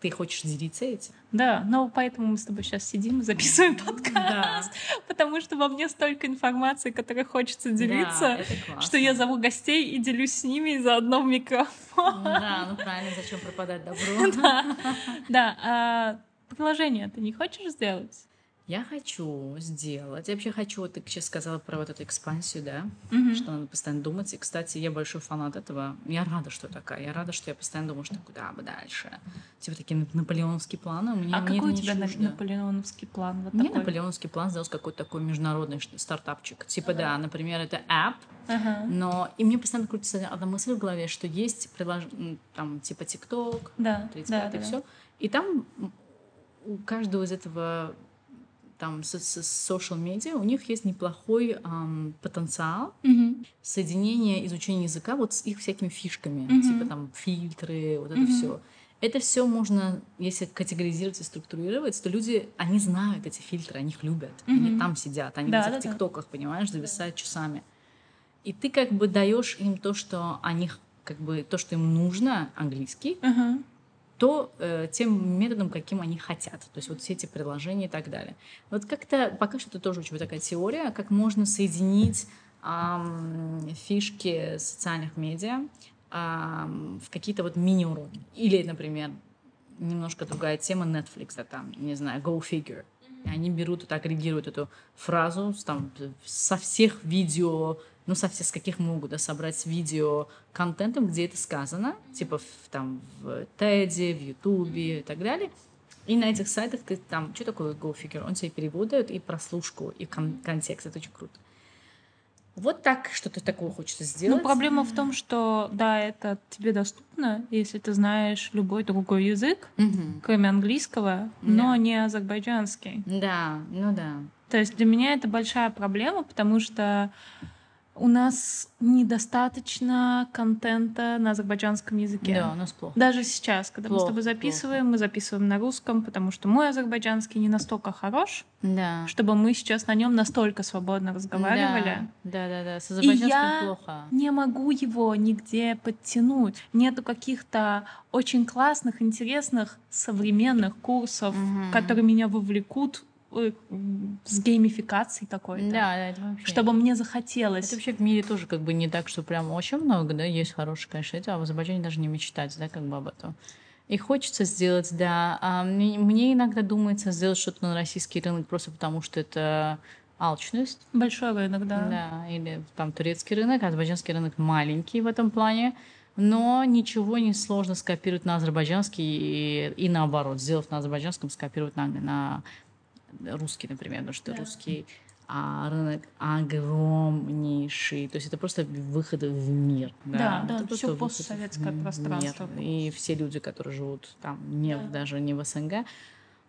A: ты хочешь делиться этим?
C: Да, но поэтому мы с тобой сейчас сидим и записываем подкаст, потому что во мне столько информации, которой хочется делиться,
A: Да,
C: что я зову гостей и делюсь с ними заодно в микрофон.
A: Да, ну правильно, зачем пропадать добро?
C: Да, да. А приложение ты не хочешь сделать?
A: Я хочу сделать. Я вообще хочу, вот ты сейчас сказала про вот эту экспансию, да,
C: Мгм.
A: что надо постоянно думать. И, кстати, я большой фанат этого. Я рада, что такая. Я рада, что я постоянно думаю, что куда бы дальше. Типа такие нап- наполеоновские планы. Мне,
C: А
A: мне
C: какой у тебя
A: чуждо.
C: наполеоновский план? Вот
A: Мне
C: такой?
A: наполеоновский план сделать какой-то такой международный стартапчик. Типа, да, например, это app,
C: Ага.
A: но и мне постоянно крутится одна мысль в голове, что есть приложение, там, типа TikTok,
C: Да,
A: 35
C: да,
A: и
C: да,
A: все. И там у каждого из этого там со- со- social media у них есть неплохой ам, потенциал
C: да. Мгм.
A: соединения изучения языка вот с их всякими фишками,
C: Мгм.
A: типа там фильтры, вот это
C: Мгм.
A: все. Это все можно, если категоризировать и структурировать, то люди, они знают эти фильтры, они их любят, они
C: Мгм.
A: там сидят, они
C: Да,
A: в этих
C: да, да.
A: тиктоках, понимаешь, зависают часами. И ты как бы даешь им то, что они как бы то, что им нужно, английский,
C: Ага.
A: То э, тем методом, каким они хотят. То есть вот все эти предложения и так далее. Вот как-то пока что это тоже очень вот такая теория, как можно соединить ам, фишки социальных медиа ам, в какие-то вот мини-уроки. Или, например, немножко другая тема Netflix, а там, не знаю, Go Figure. И они берут так агрегируют эту фразу с, там, со всех видео, ну, со всех, с каких могут, да, собрать видео контентом, где это сказано, типа в, там в TED, в Ютубе и так далее. И на этих сайтах ты там, что такое Go Figure, он тебе переводит и прослушку, и кон- контекст, это очень круто. Вот так что-то такое хочется сделать.
C: Ну, проблема в том, что да, это тебе доступно, если ты знаешь любой другой язык,
A: Мгм.
C: кроме английского, но
A: Да.
C: не азербайджанский.
A: Да, ну да.
C: То есть для меня это большая проблема, потому что у нас недостаточно контента на азербайджанском языке.
A: Да, у нас плохо.
C: Даже сейчас, когда мы с
A: Плохо,
C: тобой записываем, мы записываем на русском, потому что мой азербайджанский не настолько хорош,
A: Да.
C: чтобы мы сейчас на нем настолько свободно разговаривали.
A: Да, да, да. С азербайджанским
C: я-
A: плохо.
C: Не могу его нигде подтянуть. Нету каких-то очень классных, интересных, современных курсов,
A: Мгм.
C: которые меня вовлекут с геймификацией такой-то.
A: Да, да, это вообще.
C: Чтобы мне
A: Это
C: захотелось.
A: вообще в мире тоже как бы не так, что прям очень много, да, есть хорошие, конечно, эти, а в Азербайджане даже не мечтать, да, как бы об этом. И хочется сделать, да. А мне, мне иногда думается сделать что-то на российский рынок просто потому, что это алчность,
C: Большой рынок, да.
A: да, или там турецкий рынок, азербайджанский рынок маленький в этом плане, но ничего не сложно скопировать на азербайджанский и, и наоборот, сделав на азербайджанском, скопировать на, на русский, например, потому что
C: Да.
A: русский а, рынок огромнейший, то есть это просто выходы в мир.
C: Да, да,
A: это просто
C: всё
A: выход
C: постсоветское
A: в мир.
C: пространство.
A: И все люди, которые живут там, не
C: Да.
A: даже не в СНГ,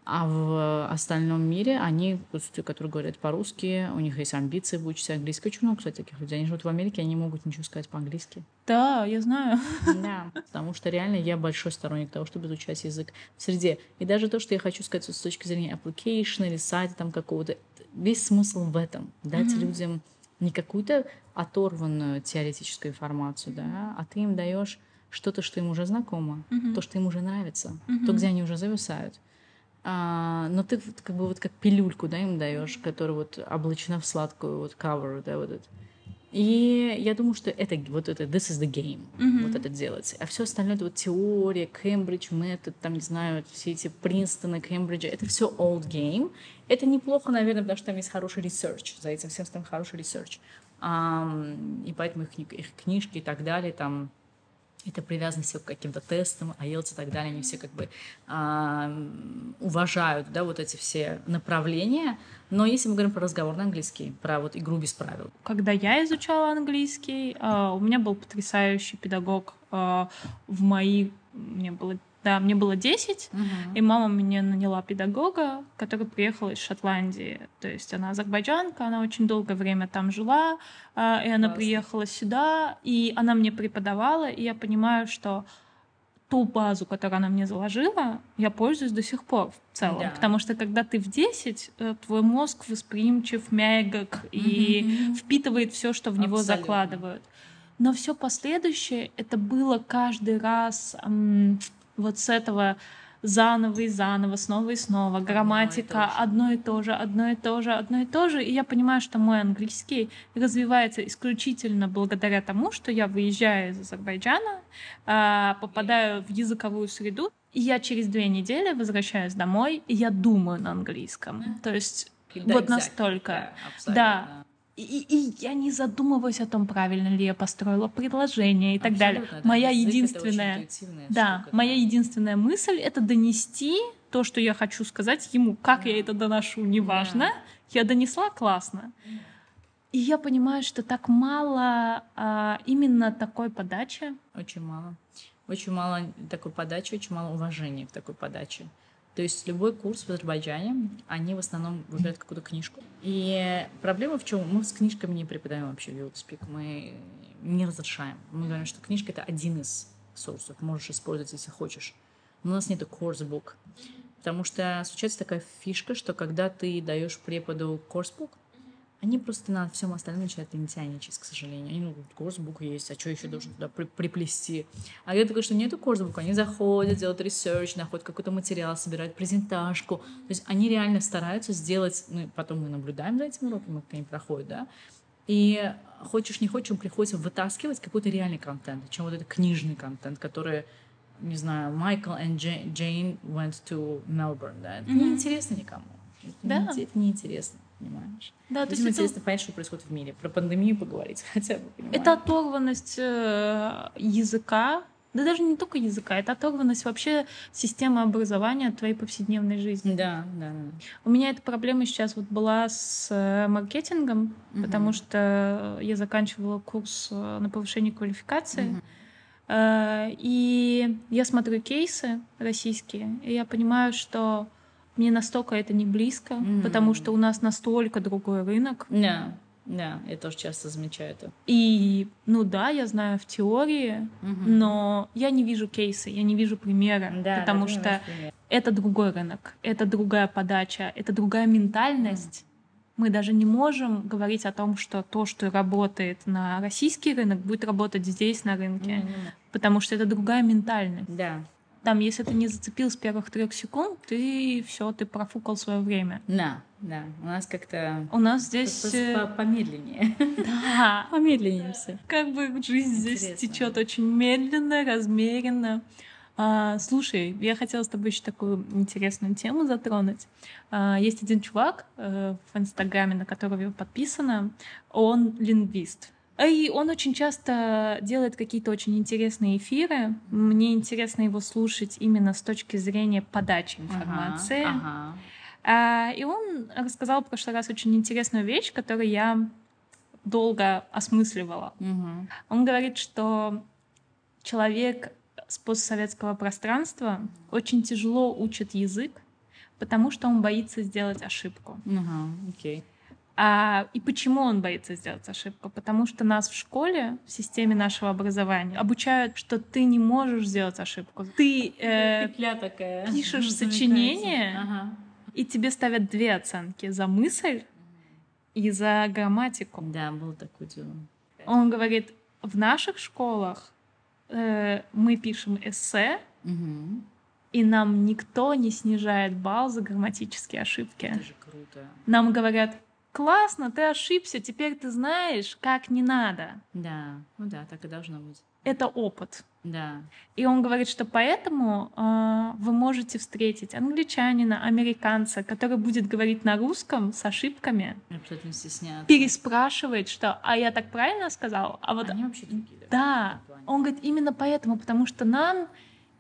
A: а в остальном мире они, которые говорят по-русски, у них есть амбиции выучить английский. Очень много, кстати, таких людей. Они живут в Америке, они не могут ничего сказать по-английски.
C: Да, я знаю.
A: Да. Потому что реально я большой сторонник того, чтобы изучать язык в среде. И даже то, что я хочу сказать с точки зрения application или сайта там какого-то, весь смысл в этом. Дать
C: Мгм.
A: людям не какую-то оторванную теоретическую информацию, да, а ты им даешь что-то, что им уже знакомо,
C: Мгм.
A: то, что им уже нравится,
C: Мгм.
A: то, где они уже зависают. А, но ты вот как бы вот как пилюльку, да, им даешь, которая вот облачена в сладкую вот cover, да, вот это. И я думаю, что это вот это this is the game,
C: Мгм.
A: вот это делать. А все остальное это вот теория, Кембридж, метод, там, не знаю, все эти Принстоны, Кембриджа, это все old game. Это неплохо, наверное, потому что там есть хороший research, за этим всем стоит хороший research. Ам, и поэтому их, их книжки и так далее, там, это привязано все к каким-то тестам, IELTS и так далее, они все как бы ам, уважают, да, вот эти все направления. Но если мы говорим про разговорный английский, про вот игру без правил,
C: Когда я изучала английский, а, у меня был потрясающий педагог а, в мои... Мне было, да, мне было 10, и мама мне наняла педагога, который приехал из Шотландии. То есть она азербайджанка, она очень долгое время там жила, а, и она
A: Классно.
C: приехала сюда, и она мне преподавала, и я понимаю, что ту базу, которую она мне заложила, я пользуюсь до сих пор в целом.
A: Да.
C: Потому что когда ты в 10, э, твой мозг восприимчив, мягок и
A: Мгм.
C: впитывает все, что в него
A: Абсолютно.
C: закладывают. Но все последующее это было каждый раз м, вот с этого заново и заново, снова и снова, грамматика, одно и то же, одно и то же, одно и то же, и я понимаю, что мой английский развивается исключительно благодаря тому, что я выезжаю из Азербайджана, а, попадаю в языковую среду, и я через две недели возвращаюсь домой, и я думаю на английском. То есть
A: Да,
C: вот
A: exactly.
C: настолько.
A: Да,
C: Да. И, и- я не задумываюсь о том, правильно ли я построила предложение и так далее.
A: Абсолютно, да.
C: Моя единственная, да,
A: штука,
C: моя единственная мысль это донести то, что я хочу сказать ему. Как я это доношу, неважно. Я донесла классно. И я понимаю, что так мало а, именно такой подачи.
A: Очень мало. Очень мало такой подачи, очень мало уважения к такой подаче. То есть любой курс в Азербайджане, они в основном выбирают какую-то книжку. И проблема в чем? Мы с книжками не преподаем вообще в Speak. Мы не разрешаем. Мы говорим, что книжка — это один из соусов. Можешь использовать, если хочешь. Но у нас нету course-book. Потому что случается такая фишка, что когда ты даешь преподу course-book, они просто на всем остальном начинают лентяйничать, к сожалению. Они, ну, course-book есть, а что еще должен туда при- приплести? А я такой, что нету course-book а, они заходят, делают research, находят какой-то материал, собирают презентажку. То есть они реально стараются сделать, ну, потом мы наблюдаем за этими уроками, как они проходят, да, и хочешь не хочешь, приходится вытаскивать какой-то реальный контент, чем вот это книжный контент, который не знаю, Майкл и Джей- Джейн went to Melbourne, да, это
C: Мгм.
A: неинтересно никому. Это
C: Да.
A: не- Это неинтересно, понимаешь?
C: Да, то
A: Людям
C: есть это,
A: интересно понять, что происходит в мире. Про пандемию поговорить хотя бы, понимаешь?
C: это оторванность э, языка, да даже не только языка, это оторванность вообще системы образования от твоей повседневной жизни.
A: Да, да, да.
C: У меня эта проблема сейчас вот была с э, маркетингом,
A: Мгм.
C: потому что я заканчивала курс э, на повышение квалификации. Э, И я смотрю кейсы российские, и я понимаю, что мне настолько это не близко,
A: Мгм.
C: потому что у нас настолько другой рынок.
A: Да, да, я тоже часто замечаю это.
C: И, ну да, я знаю в теории,
A: Мгм.
C: но я не вижу кейсы, я не вижу примера,
A: Да,
C: потому
A: да,
C: что
A: пример.
C: это другой рынок, это другая подача, это другая ментальность. Мы даже не можем говорить о том, что то, что работает на российский рынок, будет работать здесь на рынке,
A: Мгм.
C: потому что это другая ментальность.
A: Да,
C: Там, если ты не зацепил с первых трех секунд, ты все, ты профукал свое время.
A: да, да. У нас как-то
C: У нас здесь, э,
A: по- помедленнее.
C: да,
A: Помедленнее все.
C: как бы жизнь здесь течет очень медленно, размеренно. А, слушай, я хотела с тобой еще такую интересную тему затронуть. А, есть один чувак э, в Инстаграме, на которого я подписана. Он лингвист. И он очень часто делает какие-то очень интересные эфиры. Мне интересно его слушать именно с точки зрения подачи информации.
A: Ага,
C: А, И он рассказал в прошлый раз очень интересную вещь, которую я долго осмысливала.
A: ага. Мгм.
C: Он говорит, что человек с постсоветского пространства очень тяжело учит язык, потому что он боится сделать ошибку.
A: Ага, окей.
C: А, и почему он боится сделать ошибку? Потому что нас в школе, в системе нашего образования, обучают, что ты не можешь сделать ошибку. Ты э,
A: Петля такая.
C: пишешь
A: Замыкается.
C: сочинение,
A: Ага.
C: и тебе ставят две оценки за мысль и за грамматику.
A: Да, было такое дело.
C: Он говорит, в наших школах э, мы пишем эссе,
A: Мгм.
C: и нам никто не снижает балл за грамматические ошибки.
A: Это же круто.
C: Нам говорят, классно, ты ошибся, теперь ты знаешь, как не надо.
A: Да, ну да, так и должно быть.
C: Это опыт.
A: Да.
C: И он говорит, что поэтому э, вы можете встретить англичанина, американца, который будет говорить на русском с ошибками,
A: Абсолютно стесняться.
C: переспрашивает, что «а я так правильно сказал?» А вот
A: Они вообще другие.
C: Да, он говорит именно поэтому, потому что нам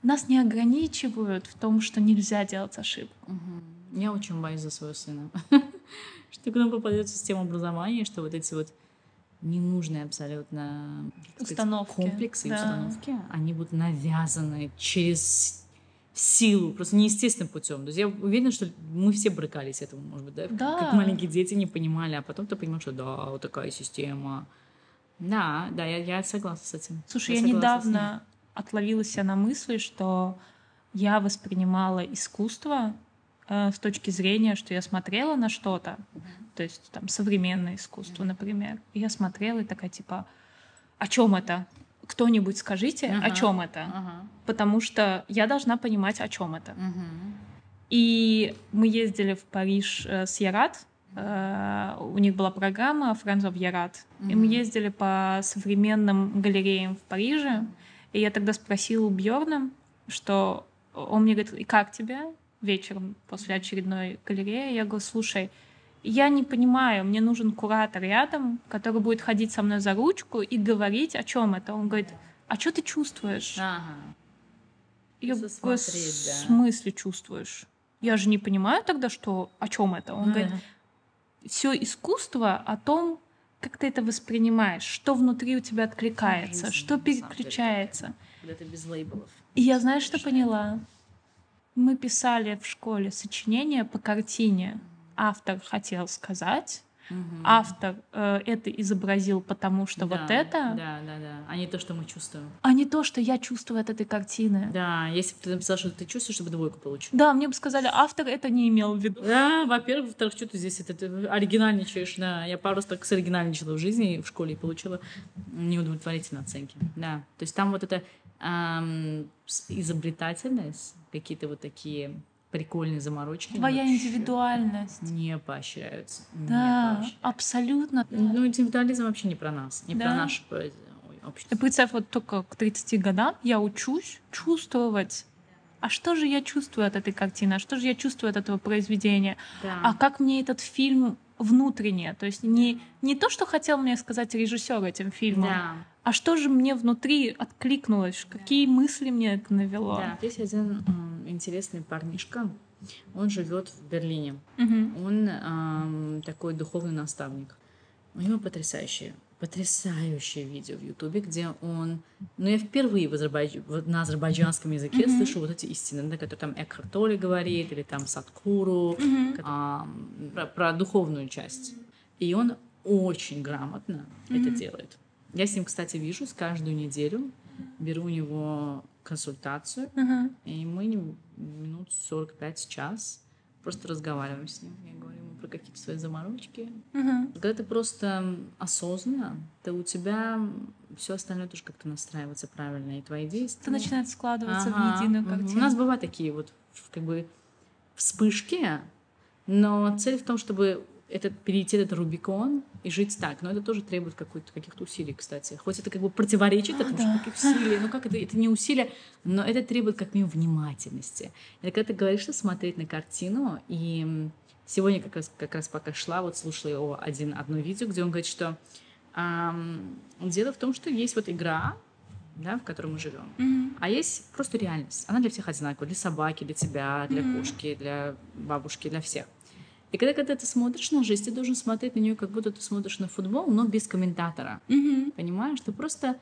C: нас не ограничивают в том, что нельзя делать ошибку.
A: Мгм. Я очень боюсь за своего сына. Что когда он попадет в систему образования, что вот эти вот ненужные абсолютно сказать,
C: Установки,
A: комплексы и
C: да.
A: установки, они будут навязаны через силу, просто неестественным путем. То есть я уверена, что мы все брыкались этому, может быть, да?
C: Да.
A: Как маленькие дети не понимали, а потом ты понимаешь, что да, вот такая система. Да, да, я, я согласна с этим.
C: Слушай, я,
A: ним.
C: недавно отловила себя на мысли, что я воспринимала искусство э, с точки зрения, что я смотрела на что-то, то есть там современное искусство, например, и я смотрела и такая типа, о чем это? кто-нибудь скажите, о
A: Ага.
C: чем это,
A: Ага.
C: потому что я должна понимать, о чем это.
A: Мгм.
C: И мы ездили в Париж э, с Ярат. Э, у них была программа Friends of Ярат. И мы ездили по современным галереям в Париже. И я тогда спросила у Бьорна, что он мне говорит, и как тебе вечером после очередной галереи? Я говорю, слушай, я не понимаю, мне нужен куратор рядом, который будет ходить со мной за ручку и говорить, о чем это. Он говорит, а что ты чувствуешь?
A: Ага.
C: Я говорю, в
A: да.
C: смысле чувствуешь? Я же не понимаю тогда, что о чем это. Он
A: Ну
C: говорит,
A: да.
C: все искусство о том, как ты это воспринимаешь, что внутри у тебя откликается,
A: Жизнь,
C: что
A: деле,
C: переключается.
A: Когда ты без лейблов.
C: И я знаешь, что поняла? Мы писали в школе сочинение по картине. Автор хотел сказать,
A: Мгм.
C: автор э, это изобразил, потому что вот
A: Да,
C: это,
A: Да, да, да. А не то, что мы чувствуем.
C: а не то, что я чувствую от этой картины.
A: Да, если бы ты написал, что ты чувствуешь, чтобы двойку получил.
C: Да, мне бы сказали, автор это не имел в виду.
A: Да, во-первых, во-вторых, что ты здесь это, ты оригинальничаешь, да. Я пару раз так соригинальничала в жизни в школе и получила неудовлетворительные оценки. Да. То есть там вот эта с- изобретательность, какие-то вот такие прикольные заморочки.
C: Твоя индивидуальность.
A: Не поощряются. не
C: Да,
A: поощряются.
C: абсолютно.
A: Ну, индивидуализм вообще не про нас, не про
C: Да.
A: наше ой,
C: И
A: общество.
C: представь, вот только к 30 годам я учусь чувствовать. А что же я чувствую от этой картины? А что же я чувствую от этого произведения?
A: Да.
C: А как мне этот фильм внутренне? То есть не, не то, что хотел мне сказать режиссер этим фильмом,
A: Да.
C: А что же мне внутри откликнулось? Какие мысли мне это навело?
A: Да, есть один интересный парнишка. Он живет в Берлине.
C: Мгм.
A: Он ам, такой духовный наставник. У него потрясающее, потрясающее видео в Ютубе, где он... Ну, я впервые в Азербайдж- на азербайджанском языке
C: Мгм.
A: слышу вот эти истины, да, которые там Экхарт Толле говорит, или там Садхгуру,
C: Мгм.
A: ам, про, про духовную часть. И он очень грамотно это
C: Мгм.
A: делает. Я с ним, кстати, вижусь каждую неделю, беру у него консультацию,
C: Мгм.
A: и мы минут 45 час просто разговариваем с ним. Я говорю ему про какие-то свои заморочки.
C: Мгм.
A: Когда ты просто осознанно, то у тебя все остальное тоже как-то настраивается правильно, и твои действия.
C: Это начинает складываться
A: Ага,
C: в единую картину.
A: У нас бывают такие вот как бы вспышки, но цель в том, чтобы этот, перейти этот Рубикон и жить так. Но это тоже требует каких-то усилий, кстати. Хоть это как бы противоречит
C: А,
A: этому,
C: да.
A: что каких усилий. Ну как это? Это не усилия, но это требует как минимум внимательности. Это когда ты говоришь, что смотреть на картину, и сегодня как раз, как раз пока шла, вот слушала его один, одно видео, где он говорит, что ам, дело в том, что есть вот игра, да, в которой мы живем.
C: Мгм.
A: А есть просто реальность. Она для всех одинаковая. Для собаки, для тебя, для
C: Мгм.
A: кошки, для бабушки, для всех. И когда, когда ты смотришь на жизнь, ты должен смотреть на нее, как будто ты смотришь на футбол, но без комментатора.
C: Мгм.
A: Понимаешь? Ты просто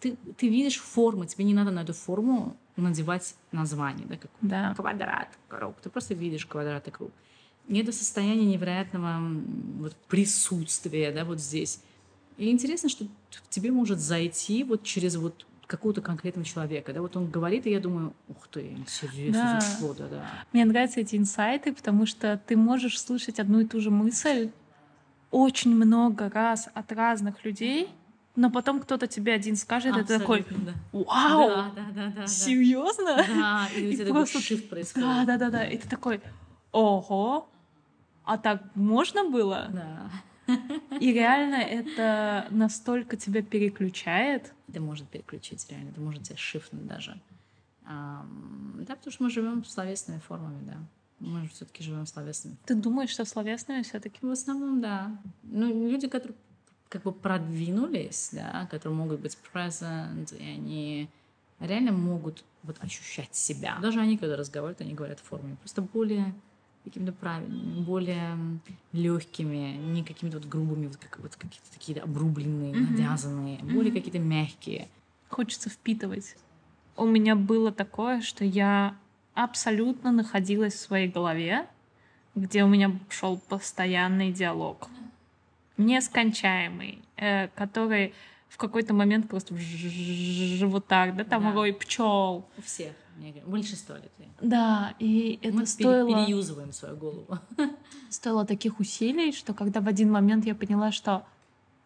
A: ты, ты видишь форму, тебе не надо на эту форму надевать название, да, как
C: Да.
A: квадрат, круг. Ты просто видишь квадрат и круг. И это состояние невероятного вот, присутствия, да, вот здесь. И интересно, что в тебе может зайти вот через вот какого-то конкретного человека, да, вот он говорит, и я думаю, ух ты, интересно,
C: Да.
A: да, да.
C: Мне нравятся эти инсайты, потому что ты можешь слышать одну и ту же мысль очень много раз от разных людей, но потом кто-то тебе один скажет, и ты такой,
A: да.
C: вау,
A: Да, да, да, да, да.
C: серьезно?
A: Да, и у
C: И
A: тебя такой
C: просто- Да,
A: происходит.
C: да, да, да. И ты такой, ого, а так можно было?
A: Да.
C: И реально это настолько тебя переключает.
A: Это может переключить реально, это может тебя шифнуть даже. Да, потому что мы живем словесными формами, да. Мы все-таки живем словесными.
C: Ты думаешь, что словесными все-таки?
A: В основном, да. Ну, люди, которые как бы продвинулись, да, которые могут быть present, и они реально могут вот ощущать себя. Даже они, когда разговаривают, они говорят в форме просто более какими-то правильными, более легкими, не какими-то вот грубыми, вот, как, вот какие-то такие обрубленные,
C: Мгм.
A: навязанные, более
C: Мгм.
A: какие-то мягкие.
C: Хочется впитывать. У меня было такое, что я абсолютно находилась в своей голове, где у меня шел постоянный диалог. Нескончаемый, э, который в какой-то момент просто вот так, да, там
A: Да.
C: рой пчел.
A: У всех, мне большинство людей.
C: Да, и это
A: Мы
C: стоило...
A: переюзываем свою голову.
C: стоило таких усилий, что когда в один момент я поняла, что,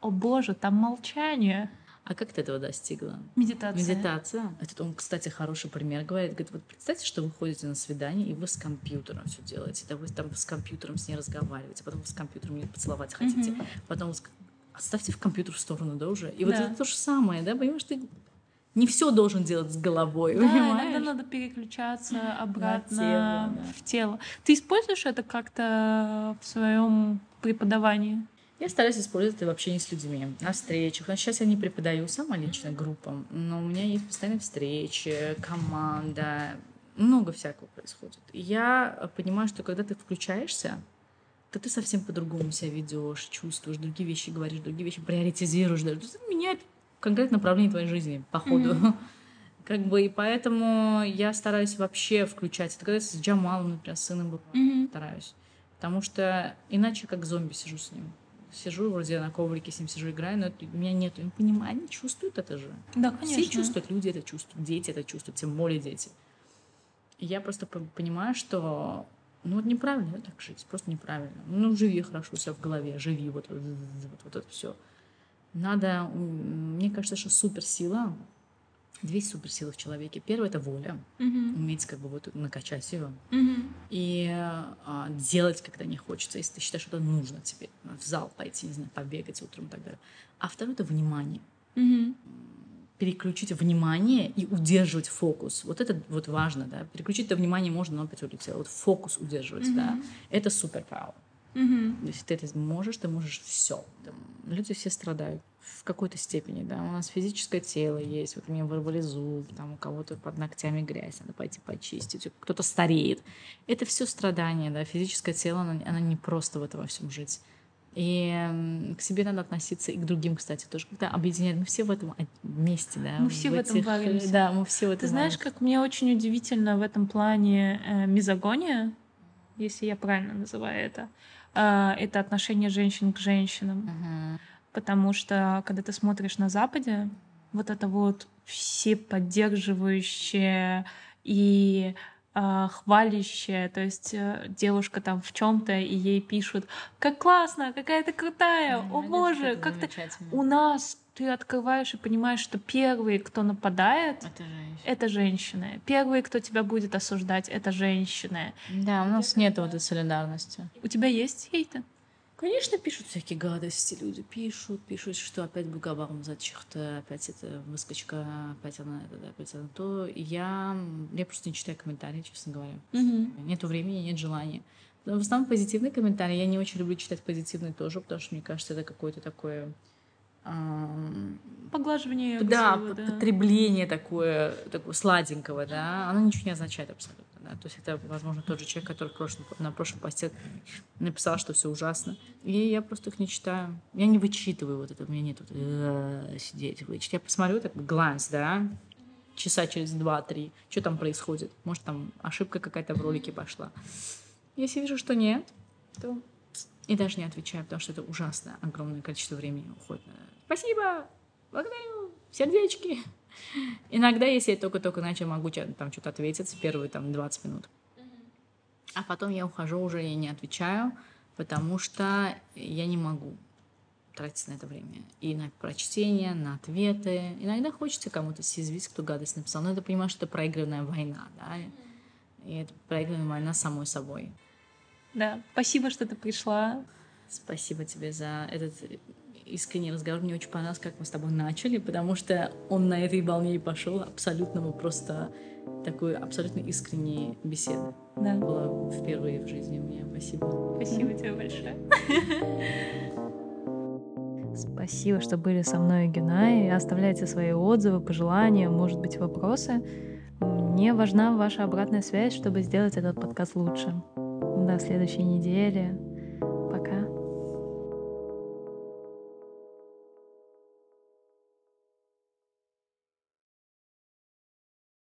C: о боже, там молчание.
A: А как ты этого достигла?
C: Медитация.
A: Медитация. Этот он, кстати, хороший пример говорит. Говорит, вот представьте, что вы ходите на свидание, и вы с компьютером все делаете. Да вы там с компьютером с ней разговариваете, потом вы с компьютером ее поцеловать хотите,
C: Мгм.
A: потом вы с- оставьте в компьютер в сторону, да, уже. И вот
C: Да.
A: это то же самое, да, понимаешь, ты не все должен делать с головой,
C: Да,
A: понимаешь?
C: иногда надо переключаться обратно
A: тело, да.
C: в тело. Ты используешь это как-то в своем преподавании?
A: Я стараюсь использовать это в общении с людьми, на встречах. Но сейчас я не преподаю сама лично группам, но у меня есть постоянные встречи, команда, много всякого происходит. И я понимаю, что когда ты включаешься, то ты совсем по-другому себя ведешь, чувствуешь, другие вещи говоришь, другие вещи приоритизируешь. Даже. Есть это меняет конкретно направление твоей жизни, по ходу. Как бы, и поэтому я стараюсь вообще включать. Это когда с Джамалом, например, с сыном бывает
C: Мгм.
A: стараюсь. Потому что иначе как зомби сижу с ним. Сижу вроде на коврике с ним сижу, играю, но это- у меня нет понимания. Они чувствуют это же.
C: Да, конечно.
A: Все чувствуют, люди это чувствуют, дети это чувствуют, тем более дети. И я просто понимаю, что ну вот неправильно так жить, просто неправильно. Ну живи хорошо у себя в голове, живи вот, вот, вот, вот это все. Надо, мне кажется, что суперсила, две суперсилы в человеке. Первое это воля,
C: Мгм.
A: уметь как бы вот накачать ее
C: Мгм.
A: и а, делать, когда не хочется, если ты считаешь, что это нужно тебе, в зал пойти, не знаю, побегать утром и так далее. А второе — это внимание.
C: Мгм.
A: Переключить внимание и удерживать фокус. Вот это вот важно, да. Переключить это внимание можно, но опять улетело. Вот фокус удерживать, да. Это супер
C: Мгм.
A: Если ты это можешь, ты можешь все. Люди все страдают в какой-то степени, да. У нас физическое тело есть, вот мне вырвали зуб, там у кого-то под ногтями грязь, надо пойти почистить, кто-то стареет. Это все страдания, да. Физическое тело, оно, оно не просто в этом во всем жить. И к себе надо относиться и к другим, кстати, тоже. Когда объединяют, мы все в этом вместе, да.
C: Мы все в этом варимся.
A: Да, мы все в этом
C: Ты знаешь,
A: варимся.
C: как мне очень удивительно в этом плане э, мизогония, если я правильно называю это, э, это отношение женщин к женщинам.
A: Мгм.
C: Потому что, когда ты смотришь на Западе, вот это вот все поддерживающее и а, хвалящее, то есть э, девушка там в чем-то и ей пишут, как классно, какая ты крутая, о
A: Молодец,
C: боже, как ты... У нас ты открываешь и понимаешь, что первые, кто нападает,
A: Это женщина.
C: это женщины. Первые, кто тебя будет осуждать, это женщины.
A: Да, у нас нет вот этой солидарности.
C: У тебя есть хейты?
A: Конечно, пишут всякие гадости, люди пишут, пишут, что опять Бугабарм за чихта, опять это выскочка, опять она это, опять она то. Я, я просто не читаю комментарии, честно говоря. Нету времени, нет желания. Но в основном позитивные комментарии. Я не очень люблю читать позитивные тоже, потому что мне кажется, это какое-то такое...
C: Поглаживание
A: да, п- потребление такое, такое сладенького, да, оно ничего не означает абсолютно. Да? То есть это, возможно, тот же человек, который прошлом, на прошлом посте написал, что все ужасно. И я просто их не читаю. Я не вычитываю вот это, у меня нет вот, «Э, сидеть, вычитать. Я посмотрю так, гланс, да, часа через два-три, что там происходит. Может, там ошибка какая-то в ролике пошла. Если вижу, что нет, то и даже не отвечаю, потому что это ужасно огромное количество времени уходит. на- Спасибо, благодарю, сердечки. Иногда, если я только-только начал, могу там что-то ответить первые там 20 минут. А потом я ухожу уже и не отвечаю, потому что я не могу тратить на это время. И на прочтение, на ответы. Иногда хочется кому-то съязвить, кто гадость написал. Но это понимаешь, что это проигранная война, да? И это проигранная война самой собой.
C: Да, спасибо, что ты пришла.
A: Спасибо тебе за этот искренний разговор. Мне очень понравилось, как мы с тобой начали, потому что он на этой волне и пошел абсолютному просто такой абсолютно искренней беседы.
C: Да,
A: Было впервые в жизни у меня. Спасибо.
C: спасибо тебе большое.
B: Спасибо, что были со мной, Гюнай. Оставляйте свои отзывы, пожелания, может быть, вопросы. Мне важна ваша обратная связь, чтобы сделать этот подкаст лучше. До следующей недели.